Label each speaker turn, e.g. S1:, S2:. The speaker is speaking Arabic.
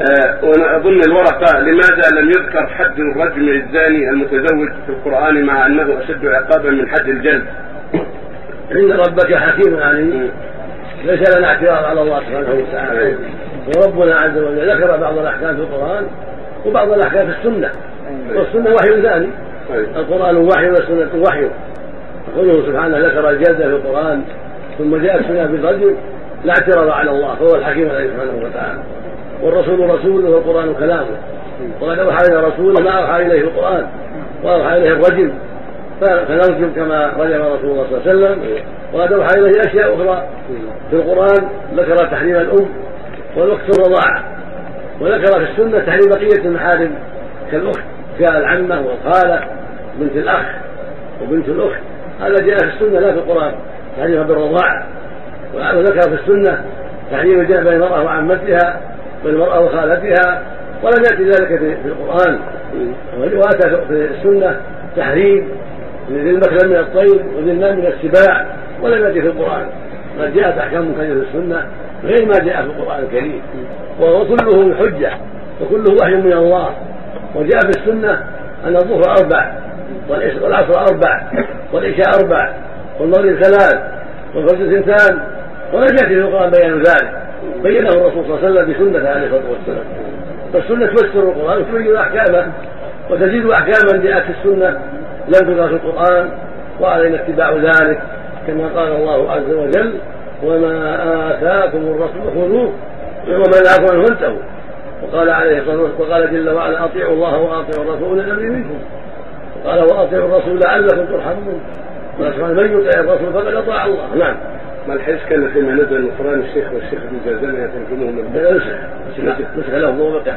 S1: آه، أظن الورقه لماذا لم يذكر حد الرجم للزاني المتزوج في القرآن مع أنه أشد عقابا من حد الجلد؟
S2: ان ربك حكيم عليم. ليس لنا اعتراض على الله سبحانه وتعالى. وربنا عز وجل ذكر بعض الأحكام في القرآن وبعض الأحكام في السنة. والسنة وحي ثاني القرآن وحي والسنة وحي. قوله سبحانه ذكر الجلد في القرآن ثم جاء السنة بالرجل. لا اعتراض على الله فهو الحكيم عليه سبحانه وتعالى. والرسول رسول والقرآن كلامه. وقد أوحى إلى رسول ما أوحى إليه القرآن واوحى إليه الرجل. فنرجم كما رجم رسول الله صلى الله عليه وسلم. وقد أوحى إليه أشياء أخرى. في القرآن ذكر تحريم الأم والوقت الرضاعه وذكر في السنة تحريم بقية المحارم كالأخت كالعمة والخالة بنت الأخ وبنت الأخت. هذا جاء في السنة لا في القرآن. تحريمها بالرضاعه وذكر في السنة تحريم الجمع بين المرأة وعمتها. والمرأة وخالتها ولم يأتي ذلك في القرآن. وآتى في السنة تحريم ذي المكلم من الطير وذي النام من السباع ولم يأتي في القرآن. بل جاءت أحكام كثيره في السنة غير ما جاء في القرآن الكريم. وهو كله حجة وكله وحي من الله. وجاء في السنة أن الظهر أربع والعصر أربع والعشاء أربع والمغرب ثلاث والفجر اثنتان. ولم يأتي في القرآن بيان ذلك. بينه الرسول صلى الله عليه وسلم بسنته عليه الصلاة والسلام. فالسنة تفسر القرآن وتبين أحكامه وتزيد أحكاما جاءت السنة. لم تذكر في القرآن وعلينا اتباع ذلك كما قال الله عز وجل وما آتاكم الرسول خذوه وما نهاكم عنه فانتهوا. وقال عليه الصلاة والسلام وقال جل وعلا أطيعوا الله وأطيعوا الرسول الذي منكم. وقال وأطيعوا الرسول لعلكم ترحمون. سبحانه من يطع الرسول فقد أطاع الله. نعم.
S1: ما الحديث كان فيما نزل من قران الشيخ والشيخ ابن جازان يترجمه من
S2: نسخ نسخ لفظه وبقي